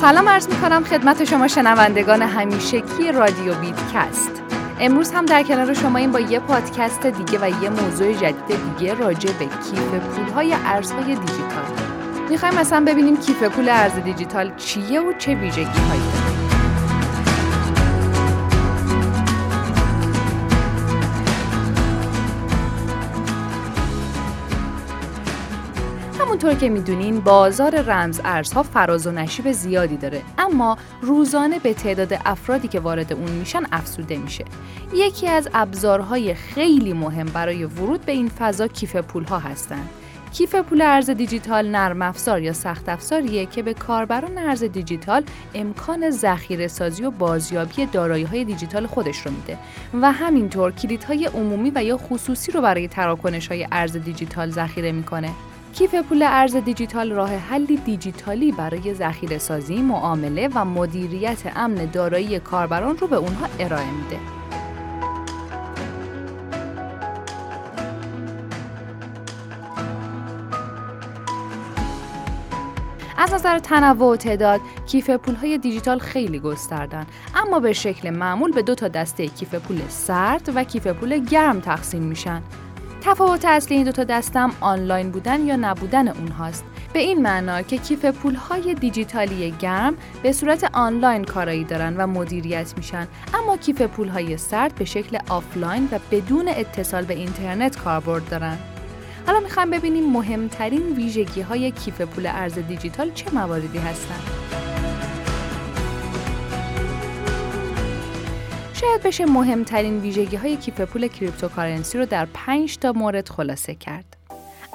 سلام عرض می کنم خدمت شما شنوندگان همیشگی رادیو بیتکست امروز هم در کنار شما این با یه پادکست دیگه و یه موضوع جدید دیگه راجع به کیف پولهای ارزهای دیجیتال. می‌خوایم مثلا ببینیم کیف پول ارز دیجیتال چیه و چه ویژگی هایی همونطور که می‌دونین بازار رمز ارزها فراز و نشیب زیادی داره. اما روزانه به تعداد افرادی که وارد اون میشن افزوده میشه. یکی از ابزارهای خیلی مهم برای ورود به این فضا کیف پولها هستند کیف پول ارز دیجیتال نرم افزار یا سخت افزاریه که به کاربران ارز دیجیتال امکان ذخیره سازی و بازیابی دارایی های دیجیتال خودش رو میده. و همینطور کلیدهای عمومی و یا خصوصی رو برای تراکنش های ارز دیجیتال ذخیره می‌کنه. کیف پول ارز دیجیتال راه حلی دیجیتالی برای ذخیره سازی، معامله و مدیریت امن دارایی کاربران رو به اونها ارائه میده. از نظر تنوع و تعداد کیف های دیجیتال خیلی گستردن اما به شکل معمول به دو تا دسته کیف پول سرد و کیف پول گرم تقسیم میشن تفاوت اصلی این دو تا دسته آنلاین بودن یا نبودن اونهاست. به این معنا که کیف های دیجیتالی گرم به صورت آنلاین کارایی دارن و مدیریت میشن. اما کیف های سرد به شکل آفلاین و بدون اتصال به اینترنت کاربرد دارن. حالا می‌خوایم ببینیم مهمترین ویژگی های کیف پول ارز دیجیتال چه مواردی هستند. شاید بشه مهمترین ویژگی های کیف پول cryptocurrency رو در 5 تا مورد خلاصه کرد.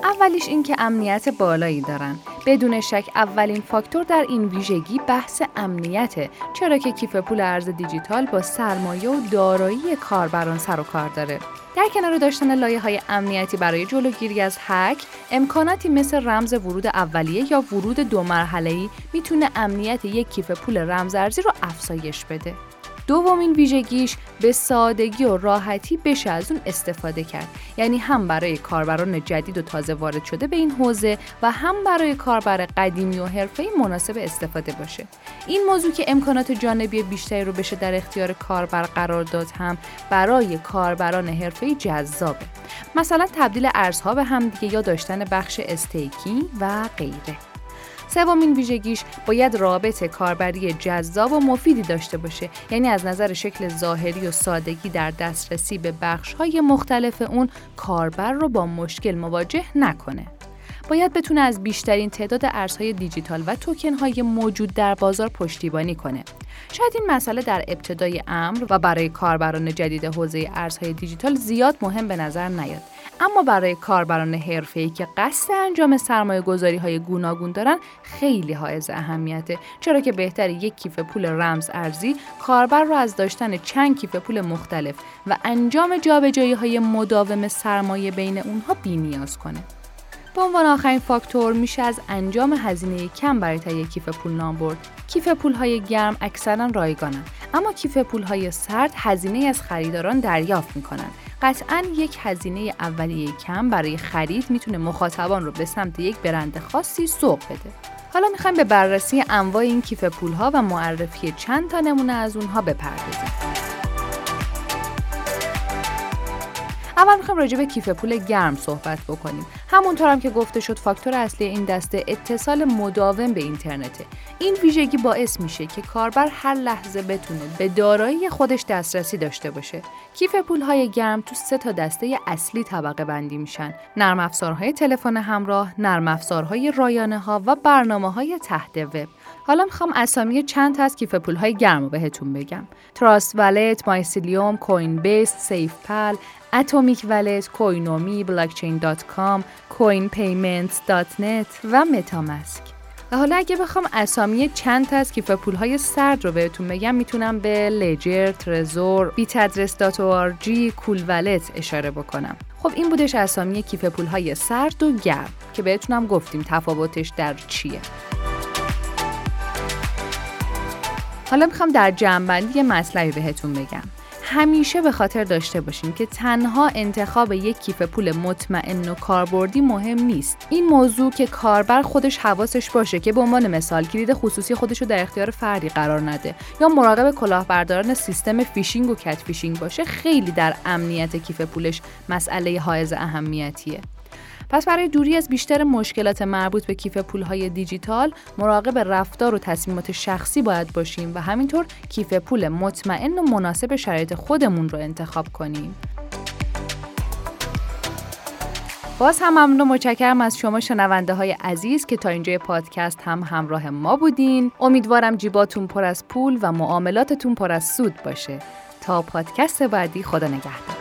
اولیش این که امنیت بالایی دارن. بدون شک اولین فاکتور در این ویژگی بحث امنیته چرا که کیف پول ارز دیجیتال با سرمایه و دارایی کاربران سر و کار داره. در کنار داشتن لایه های امنیتی برای جلوگیری از هک، امکاناتی مثل رمز ورود اولیه یا ورود دو مرحله‌ای می‌تونه امنیت یک کیف پول رمزارزی رو افزایش بده. دومین ویژگیش به سادگی و راحتی بشه از اون استفاده کرد. یعنی هم برای کاربران جدید و تازه وارد شده به این حوزه و هم برای کاربر قدیمی و حرفه‌ای مناسب استفاده باشه. این موضوع که امکانات جانبی بیشتری رو بشه در اختیار کاربر قرار داد هم برای کاربران حرفه‌ای جذابه. مثلا تبدیل ارزها به همدیگه یا داشتن بخش استیکی و غیره. سومین ویژگیش باید رابط کاربری جذاب و مفیدی داشته باشه یعنی از نظر شکل ظاهری و سادگی در دسترسی به های مختلف اون کاربر رو با مشکل مواجه نکنه باید بتونه از بیشترین تعداد ارزهای دیجیتال و توکن های موجود در بازار پشتیبانی کنه. شاید این مسئله در ابتدای امر و برای کاربران جدید حوزه ارزهای دیجیتال زیاد مهم به نظر نیاد. اما برای کاربران حرفه‌ای که قصد انجام سرمایه گذاری های گوناگون دارن خیلی حائز اهمیته چرا که بهتر یک کیف پول رمز ارزی کاربر را از داشتن چند کیف پول مختلف و انجام جابجایی های مداوم سرمایه بین اونها بینیاز کنه. به عنوان آخرین فاکتور میشه از انجام هزینه کم برای تهیه کیف پول نام برد. کیف پول های گرم اکثرا رایگانن اما کیف پول های سرد هزینه از خریداران دریافت می‌کنن قطعا یک هزینه اولیه کم برای خرید می‌تونه مخاطبان رو به سمت یک برند خاصی سوق بده. حالا می‌خوایم به بررسی انواع این کیف پولها و معرفی چند تا نمونه از اونها بپردازیم. اول می‌خوایم راجع به کیف پول گرم صحبت بکنیم. همونطور هم که گفته شد فاکتور اصلی این دسته اتصال مداوم به اینترنته. این ویژگی باعث میشه که کاربر هر لحظه بتونه به دارایی خودش دسترسی داشته باشه. کیف پول های گرم تو سه تا دسته اصلی طبقه بندی میشن. نرم افزارهای تلفن همراه نرم افزارهای رایانه ها و برنامه های تحت وب. حالا می‌خوام اسامی چند تا از کیف پول های گرم رو بهتون بگم Trust Wallet Mycelium Coinbase SafePal Atomic Wallet، Coinomi، Blockchain dot com، CoinPayments dot net و MetaMask. و حالا اگه بخوام اسامی چند تا از کیف پول های سرد رو بهتون بگم می‌تونم به Ledger، Trezor، جی، کول ولت اشاره بکنم. خب این بودش اسامی کیف پول های سرد و گرم که بهتونم گفتیم تفاوتش در چیه. حالا می‌خوام در جنبندی یه مطلبی بهتون بگم. همیشه به خاطر داشته باشین که تنها انتخاب یک کیف پول مطمئن و کاربردی مهم نیست این موضوع که کاربر خودش حواسش باشه که به عنوان مثال کلید خصوصی خودش رو در اختیار فردی قرار نده یا مراقب کلاهبرداران سیستم فیشینگ و catfishing باشه خیلی در امنیت کیف پولش مسئله حائز اهمیتیه پس برای دوری از بیشتر مشکلات مربوط به کیف پولهای دیجیتال مراقب رفتار و تصمیمات شخصی باید باشیم و همینطور کیف پول مطمئن و مناسب شرایط خودمون رو انتخاب کنیم. باز هم ممنون متشکرم از شما شنونده های عزیز که تا اینجای پادکست هم همراه ما بودین. امیدوارم جیباتون پر از پول و معاملاتتون پر از سود باشه. تا پادکست بعدی خدا نگهدار.